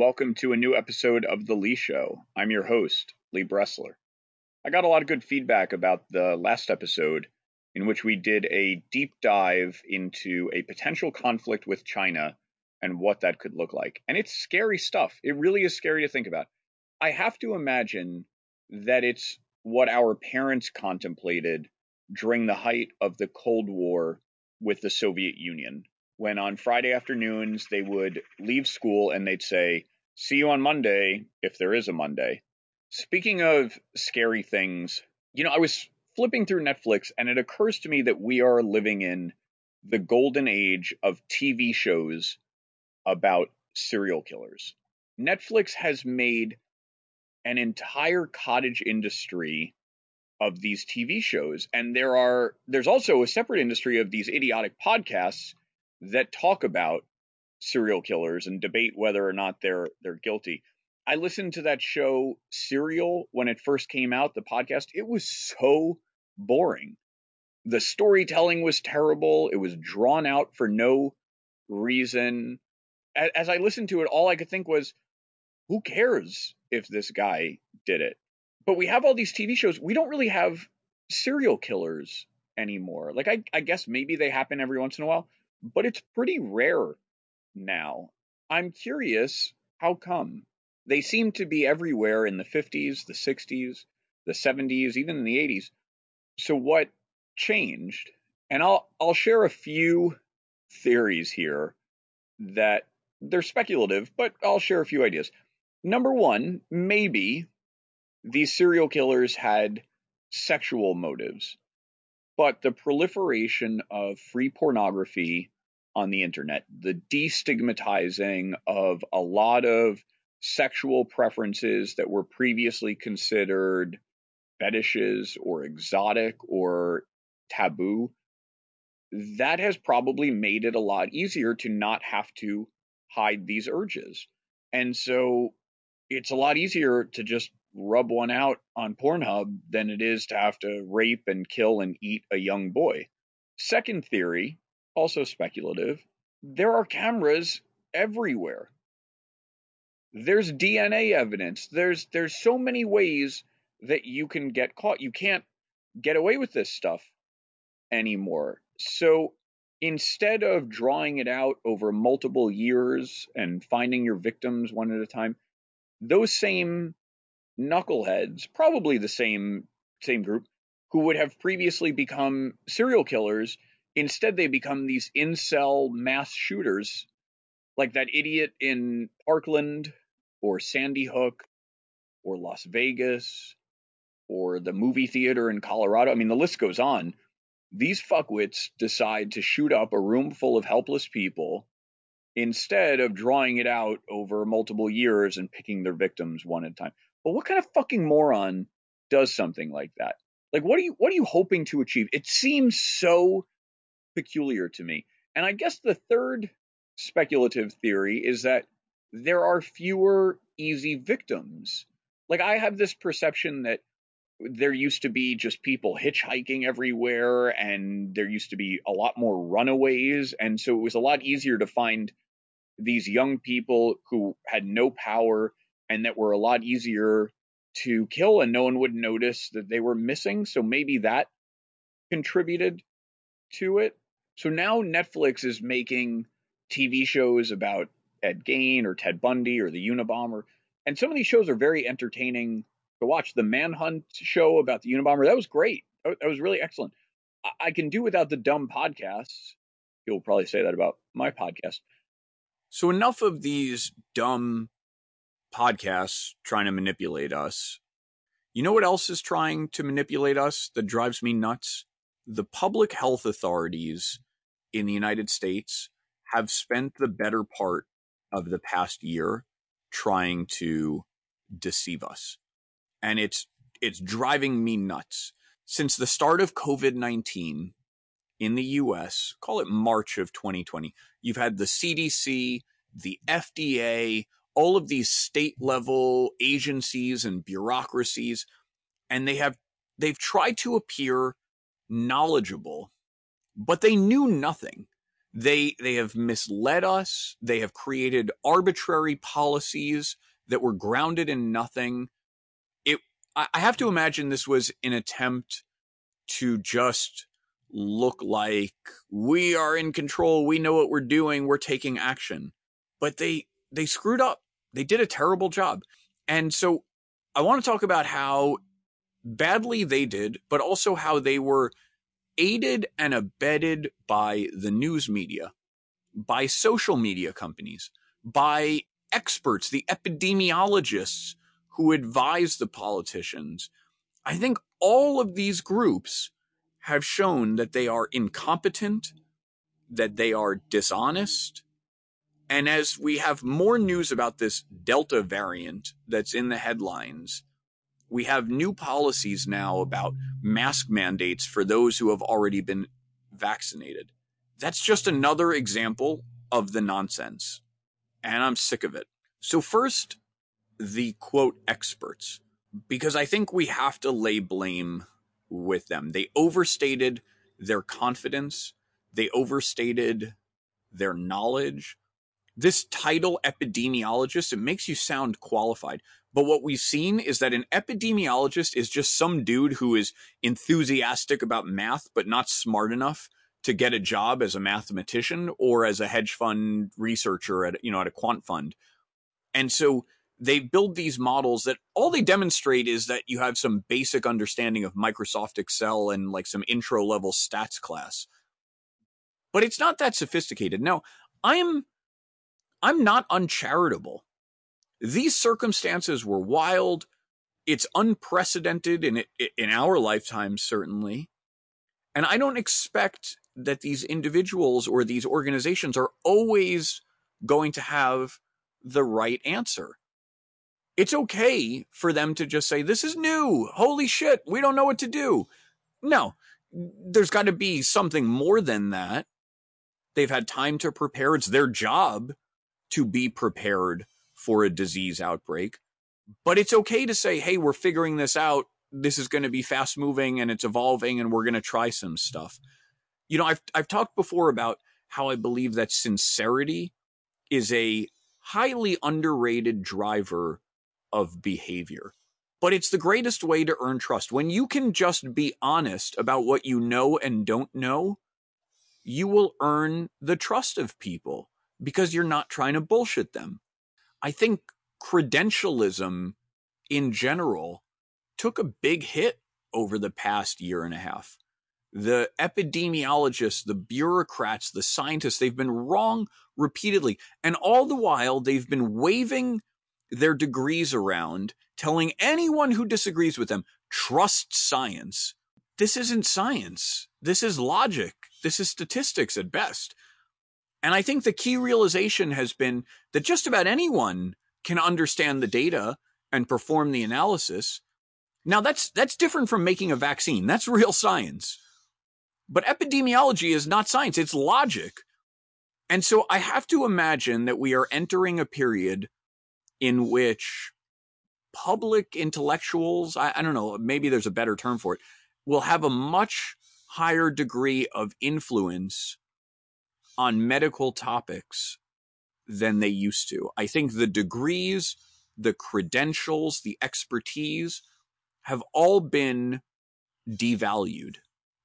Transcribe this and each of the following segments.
welcome to a new episode of The Lee Show. I'm your host, Lee Bressler. I got a lot of good feedback about the last episode, in which we did a deep dive into a potential conflict with China and what that could look like. And it's scary stuff. It really is scary to think about. I have to imagine that it's what our parents contemplated during the height of the Cold War with the Soviet Union when on Friday afternoons they would leave school and they'd say, See you on Monday, if there is a Monday. Speaking of scary things, you know, I was flipping through Netflix and it occurs to me that we are living in the golden age of TV shows about serial killers. Netflix has made an entire cottage industry of these TV shows and there are there's also a separate industry of these idiotic podcasts that talk about serial killers and debate whether or not they're they're guilty. I listened to that show Serial when it first came out, the podcast. It was so boring. The storytelling was terrible. It was drawn out for no reason. As I listened to it, all I could think was, who cares if this guy did it? But we have all these TV shows. We don't really have serial killers anymore. Like I, I guess maybe they happen every once in a while, but it's pretty rare now. I'm curious how come? They seem to be everywhere in the 50s, the 60s, the 70s, even in the 80s. So what changed? And I'll I'll share a few theories here that they're speculative, but I'll share a few ideas. Number 1, maybe these serial killers had sexual motives but the proliferation of free pornography on the internet, the destigmatizing of a lot of sexual preferences that were previously considered fetishes or exotic or taboo, that has probably made it a lot easier to not have to hide these urges. And so it's a lot easier to just rub one out on Pornhub than it is to have to rape and kill and eat a young boy. Second theory, also speculative, there are cameras everywhere. There's DNA evidence. There's there's so many ways that you can get caught. You can't get away with this stuff anymore. So instead of drawing it out over multiple years and finding your victims one at a time, those same knuckleheads, probably the same same group, who would have previously become serial killers. Instead, they become these incel mass shooters, like that idiot in Parkland or Sandy Hook or Las Vegas or the movie theater in Colorado. I mean, the list goes on. These fuckwits decide to shoot up a room full of helpless people instead of drawing it out over multiple years and picking their victims one at a time. But what kind of fucking moron does something like that? Like what are you what are you hoping to achieve? It seems so peculiar to me. And I guess the third speculative theory is that there are fewer easy victims. Like I have this perception that there used to be just people hitchhiking everywhere and there used to be a lot more runaways and so it was a lot easier to find these young people who had no power and that were a lot easier to kill and no one would notice that they were missing. So maybe that contributed to it. So now Netflix is making TV shows about Ed Gein or Ted Bundy or the Unabomber. And some of these shows are very entertaining to watch. The Manhunt show about the Unabomber, that was great. That was really excellent. I can do without the dumb podcasts. You'll probably say that about my podcast. So enough of these dumb podcasts trying to manipulate us. You know what else is trying to manipulate us that drives me nuts? The public health authorities in the United States have spent the better part of the past year trying to deceive us. And it's it's driving me nuts. Since the start of COVID-19 in the US, call it March of 2020, you've had the CDC, the FDA, all of these state level agencies and bureaucracies and they have they've tried to appear knowledgeable but they knew nothing They they have misled us. They have created arbitrary policies that were grounded in nothing. It I have to imagine this was an attempt to just look like we are in control, we know what we're doing, we're taking action. But they they screwed up. They did a terrible job. And so I want to talk about how badly they did, but also how they were aided and abetted by the news media, by social media companies, by experts, the epidemiologists who advise the politicians. I think all of these groups have shown that they are incompetent, that they are dishonest. And as we have more news about this Delta variant that's in the headlines, we have new policies now about mask mandates for those who have already been vaccinated. That's just another example of the nonsense. And I'm sick of it. So, first, the quote experts, because I think we have to lay blame with them. They overstated their confidence, they overstated their knowledge. This title, epidemiologist, it makes you sound qualified. But what we've seen is that an epidemiologist is just some dude who is enthusiastic about math, but not smart enough to get a job as a mathematician or as a hedge fund researcher at, you know, at a quant fund. And so they build these models that all they demonstrate is that you have some basic understanding of Microsoft Excel and like some intro level stats class. But it's not that sophisticated. Now, I'm I'm not uncharitable. These circumstances were wild. It's unprecedented in in our lifetime, certainly. And I don't expect that these individuals or these organizations are always going to have the right answer. It's okay for them to just say, This is new. Holy shit. We don't know what to do. No, there's got to be something more than that. They've had time to prepare. It's their job to be prepared for a disease outbreak. But it's okay to say, hey, we're figuring this out. This is going to be fast moving and it's evolving and we're going to try some stuff. You know, I've, I've talked before about how I believe that sincerity is a highly underrated driver of behavior. But it's the greatest way to earn trust. When you can just be honest about what you know and don't know, you will earn the trust of people because you're not trying to bullshit them. I think credentialism in general took a big hit over the past year and a half. The epidemiologists, the bureaucrats, the scientists, they've been wrong repeatedly. And all the while, they've been waving their degrees around, telling anyone who disagrees with them, trust science. This isn't science. This is logic. This is statistics at best. And I think the key realization has been that just about anyone can understand the data and perform the analysis. Now that's that's different from making a vaccine. That's real science. But epidemiology is not science, it's logic. And so I have to imagine that we are entering a period in which public intellectuals, I, I don't know, maybe there's a better term for it, will have a much higher degree of influence on medical topics than they used to. I think the degrees, the credentials, the expertise have all been devalued.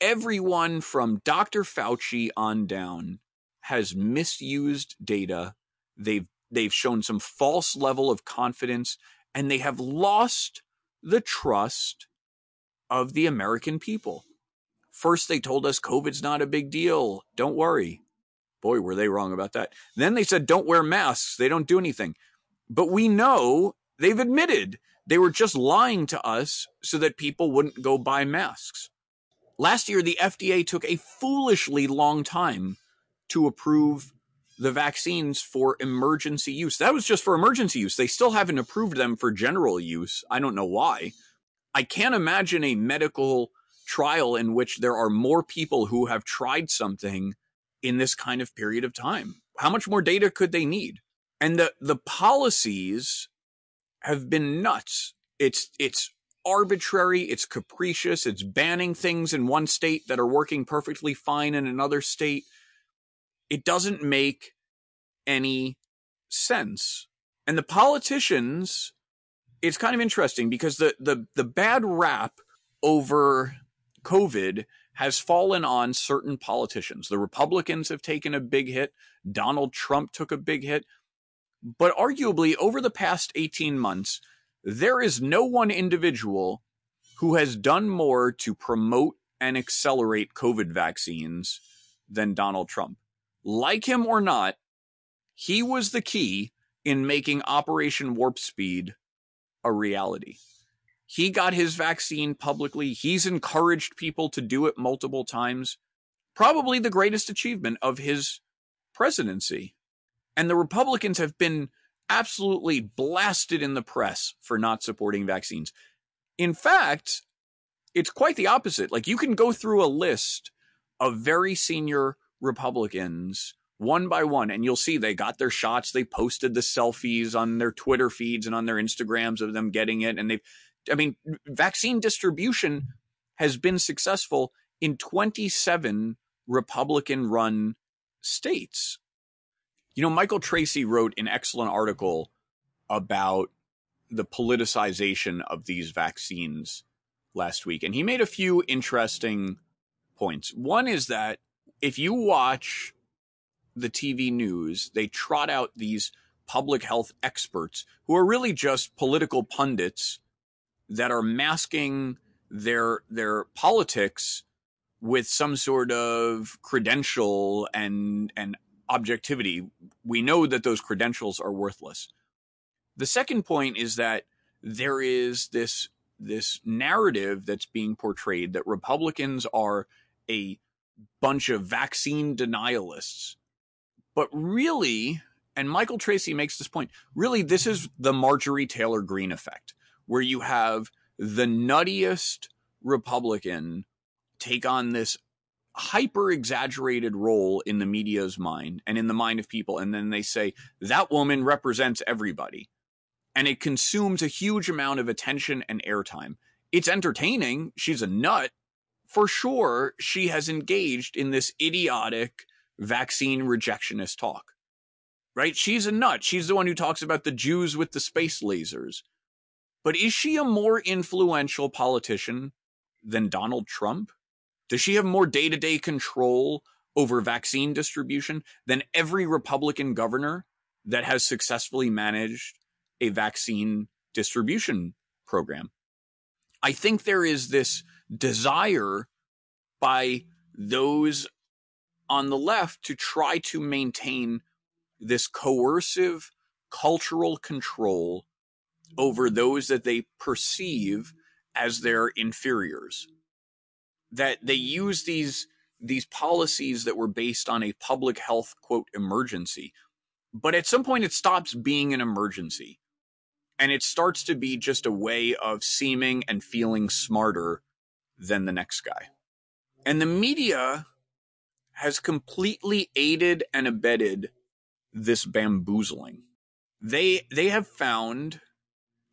Everyone from Dr. Fauci on down has misused data. They've they've shown some false level of confidence and they have lost the trust of the American people. First, they told us COVID's not a big deal. Don't worry. Boy, were they wrong about that. Then they said, don't wear masks. They don't do anything. But we know they've admitted they were just lying to us so that people wouldn't go buy masks. Last year, the FDA took a foolishly long time to approve the vaccines for emergency use. That was just for emergency use. They still haven't approved them for general use. I don't know why. I can't imagine a medical trial in which there are more people who have tried something in this kind of period of time. How much more data could they need? And the, the policies have been nuts. It's, it's arbitrary. It's capricious. It's banning things in one state that are working perfectly fine in another state. It doesn't make any sense. And the politicians, it's kind of interesting because the the the bad rap over COVID has fallen on certain politicians. The Republicans have taken a big hit. Donald Trump took a big hit. But arguably, over the past 18 months, there is no one individual who has done more to promote and accelerate COVID vaccines than Donald Trump. Like him or not, he was the key in making Operation Warp Speed a reality. He got his vaccine publicly. He's encouraged people to do it multiple times. Probably the greatest achievement of his presidency. And the Republicans have been absolutely blasted in the press for not supporting vaccines. In fact, it's quite the opposite. Like you can go through a list of very senior Republicans one by one, and you'll see they got their shots. They posted the selfies on their Twitter feeds and on their Instagrams of them getting it. And they've, I mean, vaccine distribution has been successful in 27 Republican run states. You know, Michael Tracey wrote an excellent article about the politicization of these vaccines last week, and he made a few interesting points. One is that if you watch the TV news, they trot out these public health experts who are really just political pundits that are masking their their politics with some sort of credential and and objectivity. We know that those credentials are worthless. The second point is that there is this this narrative that's being portrayed that Republicans are a bunch of vaccine denialists but really, and Michael Tracey makes this point, really, this is the Marjorie Taylor Greene effect, where you have the nuttiest Republican take on this hyper exaggerated role in the media's mind and in the mind of people. And then they say, that woman represents everybody. And it consumes a huge amount of attention and airtime. It's entertaining. She's a nut. For sure, she has engaged in this idiotic vaccine rejectionist talk. Right? She's a nut. She's the one who talks about the Jews with the space lasers. But is she a more influential politician than Donald Trump? Does she have more day to day control over vaccine distribution than every Republican governor that has successfully managed a vaccine distribution program? I think there is this desire by those on the left to try to maintain this coercive cultural control over those that they perceive as their inferiors. That they use these these policies that were based on a public health quote emergency but at some point it stops being an emergency. And it starts to be just a way of seeming and feeling smarter than the next guy. And the media has completely aided and abetted this bamboozling. They they have found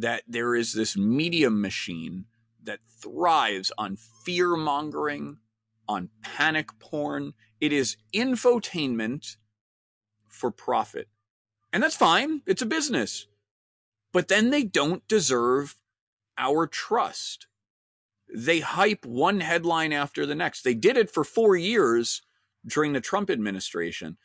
that there is this media machine that thrives on fear mongering, on panic porn. It is infotainment for profit. And that's fine. It's a business. But then they don't deserve our trust. They hype one headline after the next. They did it for four years during the Trump administration,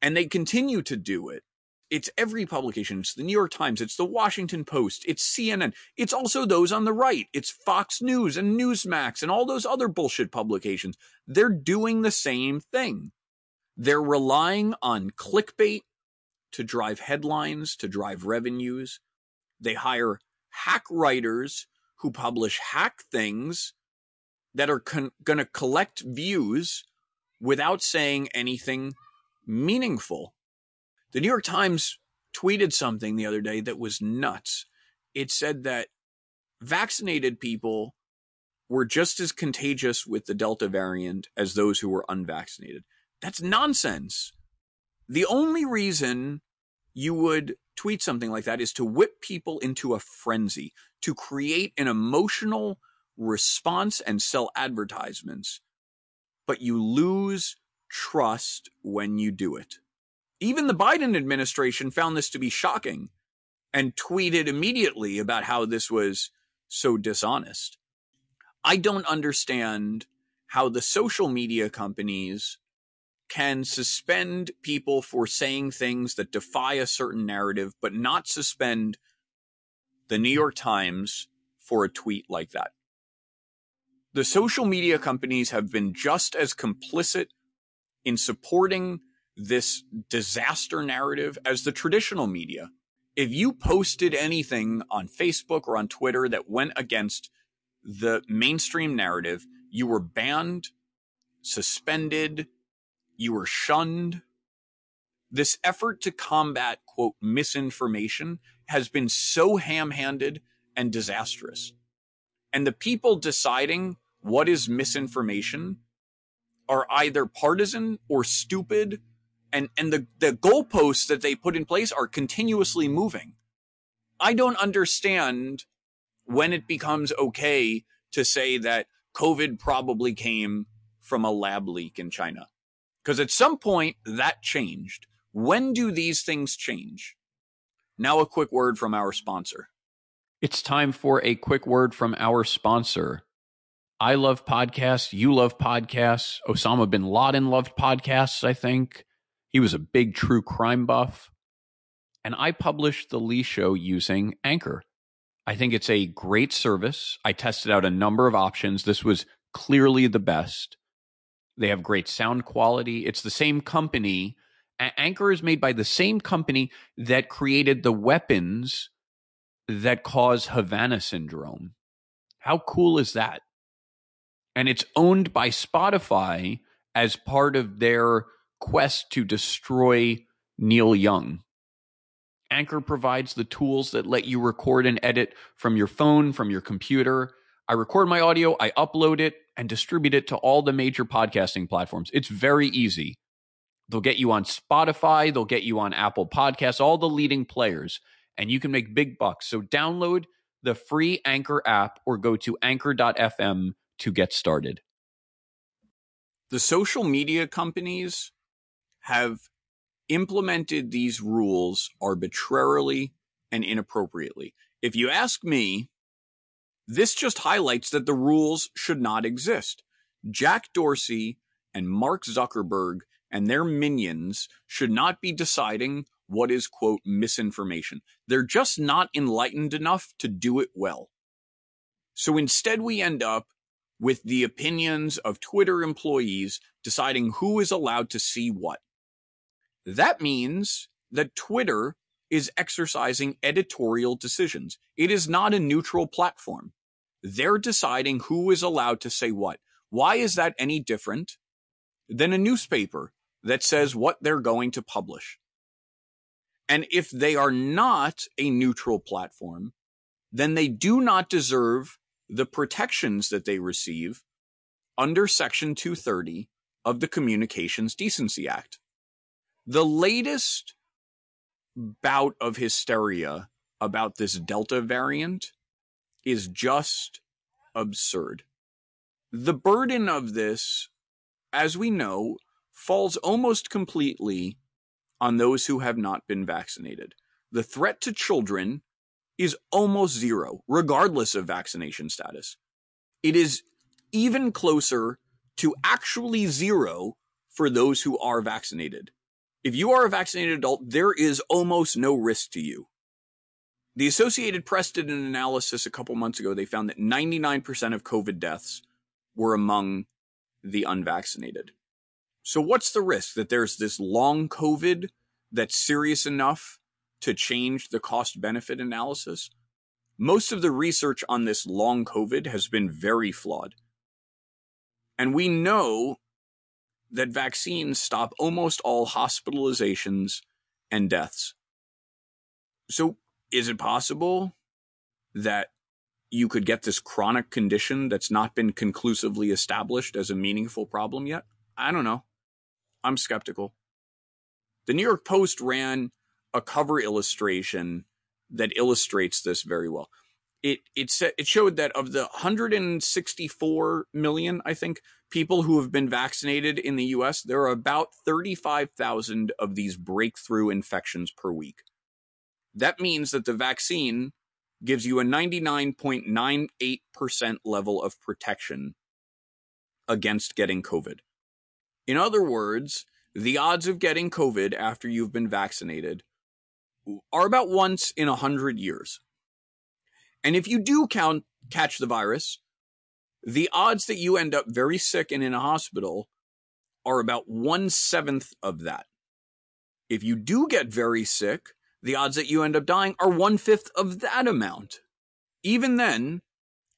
and they continue to do it. It's every publication. It's the New York Times. It's the Washington Post. It's CNN. It's also those on the right. It's Fox News and Newsmax and all those other bullshit publications. They're doing the same thing. They're relying on clickbait to drive headlines, to drive revenues. They hire hack writers who publish hack things that are con- going to collect views without saying anything meaningful. The New York Times tweeted something the other day that was nuts. It said that vaccinated people were just as contagious with the Delta variant as those who were unvaccinated. That's nonsense. The only reason you would tweet something like that is to whip people into a frenzy, to create an emotional response and sell advertisements but you lose trust when you do it. Even the Biden administration found this to be shocking and tweeted immediately about how this was so dishonest. I don't understand how the social media companies can suspend people for saying things that defy a certain narrative, but not suspend the New York Times for a tweet like that. The social media companies have been just as complicit in supporting this disaster narrative as the traditional media. If you posted anything on Facebook or on Twitter that went against the mainstream narrative, you were banned, suspended, you were shunned. This effort to combat, quote, misinformation has been so ham handed and disastrous. And the people deciding what is misinformation are either partisan or stupid. And, and the, the goalposts that they put in place are continuously moving. I don't understand when it becomes okay to say that COVID probably came from a lab leak in China. Because at some point that changed. When do these things change? Now, a quick word from our sponsor. It's time for a quick word from our sponsor. I love podcasts. You love podcasts. Osama bin Laden loved podcasts, I think. He was a big true crime buff. And I published the Lee Show using Anchor. I think it's a great service. I tested out a number of options. This was clearly the best. They have great sound quality. It's the same company. Anchor is made by the same company that created the weapons that cause Havana syndrome. How cool is that? And it's owned by Spotify as part of their quest to destroy Neil Young. Anchor provides the tools that let you record and edit from your phone, from your computer. I record my audio, I upload it, and distribute it to all the major podcasting platforms. It's very easy. They'll get you on Spotify, they'll get you on Apple Podcasts, all the leading players, and you can make big bucks. So download the free Anchor app or go to anchor.fm to get started. The social media companies have implemented these rules arbitrarily and inappropriately. If you ask me, this just highlights that the rules should not exist. Jack Dorsey and Mark Zuckerberg and their minions should not be deciding what is, quote, misinformation. They're just not enlightened enough to do it well. So instead, we end up with the opinions of Twitter employees deciding who is allowed to see what. That means that Twitter is exercising editorial decisions. It is not a neutral platform. They're deciding who is allowed to say what. Why is that any different than a newspaper that says what they're going to publish? And if they are not a neutral platform, then they do not deserve the protections that they receive under Section 230 of the Communications Decency Act. The latest bout of hysteria about this Delta variant is just absurd. The burden of this, as we know, falls almost completely on those who have not been vaccinated. The threat to children is almost zero, regardless of vaccination status. It is even closer to actually zero for those who are vaccinated. If you are a vaccinated adult, there is almost no risk to you. The Associated Press did an analysis a couple months ago. They found that 99% of COVID deaths were among the unvaccinated. So, what's the risk that there's this long COVID that's serious enough to change the cost benefit analysis? Most of the research on this long COVID has been very flawed. And we know that vaccines stop almost all hospitalizations and deaths. So, is it possible that you could get this chronic condition that's not been conclusively established as a meaningful problem yet? I don't know. I'm skeptical. The New York Post ran a cover illustration that illustrates this very well. It it it showed that of the 164 million, I think, people who have been vaccinated in the US, there are about 35,000 of these breakthrough infections per week. That means that the vaccine gives you a 99.98% level of protection against getting COVID. In other words, the odds of getting COVID after you've been vaccinated are about once in a hundred years. And if you do count catch the virus, the odds that you end up very sick and in a hospital are about one seventh of that. If you do get very sick, the odds that you end up dying are one fifth of that amount. Even then,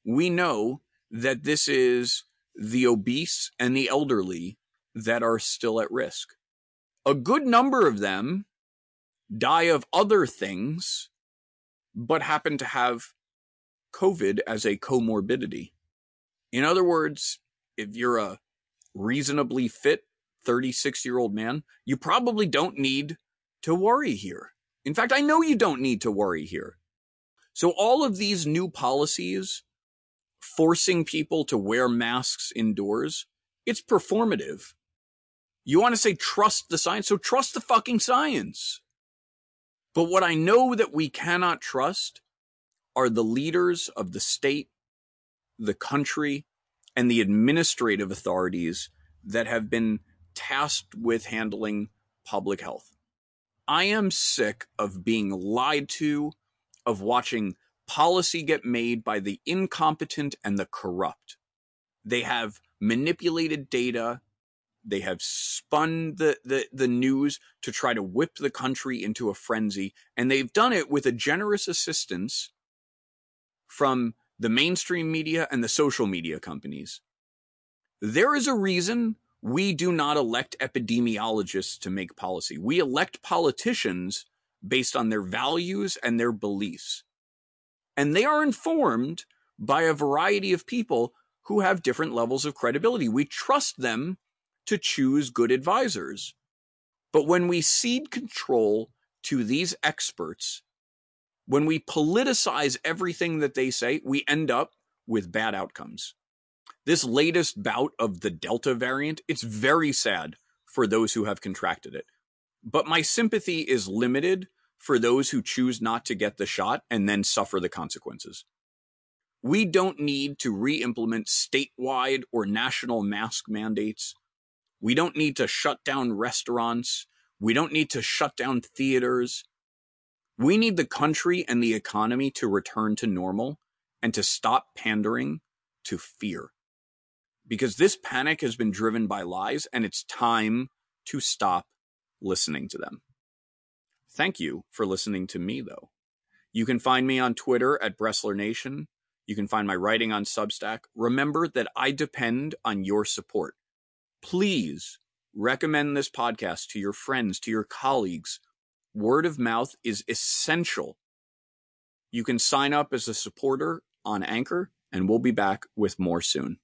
we know that this is the obese and the elderly that are still at risk. A good number of them die of other things, but happen to have COVID as a comorbidity. In other words, if you're a reasonably fit 36 year old man, you probably don't need to worry here. In fact, I know you don't need to worry here. So all of these new policies forcing people to wear masks indoors, it's performative. You want to say trust the science, so trust the fucking science. But what I know that we cannot trust are the leaders of the state, the country, and the administrative authorities that have been tasked with handling public health. I am sick of being lied to, of watching policy get made by the incompetent and the corrupt. They have manipulated data. They have spun the, the, the news to try to whip the country into a frenzy. And they've done it with a generous assistance from the mainstream media and the social media companies. There is a reason we do not elect epidemiologists to make policy. We elect politicians based on their values and their beliefs. And they are informed by a variety of people who have different levels of credibility. We trust them to choose good advisors. But when we cede control to these experts when we politicize everything that they say, we end up with bad outcomes. This latest bout of the Delta variant, it's very sad for those who have contracted it. But my sympathy is limited for those who choose not to get the shot and then suffer the consequences. We don't need to re implement statewide or national mask mandates. We don't need to shut down restaurants. We don't need to shut down theaters. We need the country and the economy to return to normal and to stop pandering to fear. Because this panic has been driven by lies and it's time to stop listening to them. Thank you for listening to me, though. You can find me on Twitter at Bressler Nation. You can find my writing on Substack. Remember that I depend on your support. Please recommend this podcast to your friends, to your colleagues, word of mouth is essential. You can sign up as a supporter on Anchor, and we'll be back with more soon.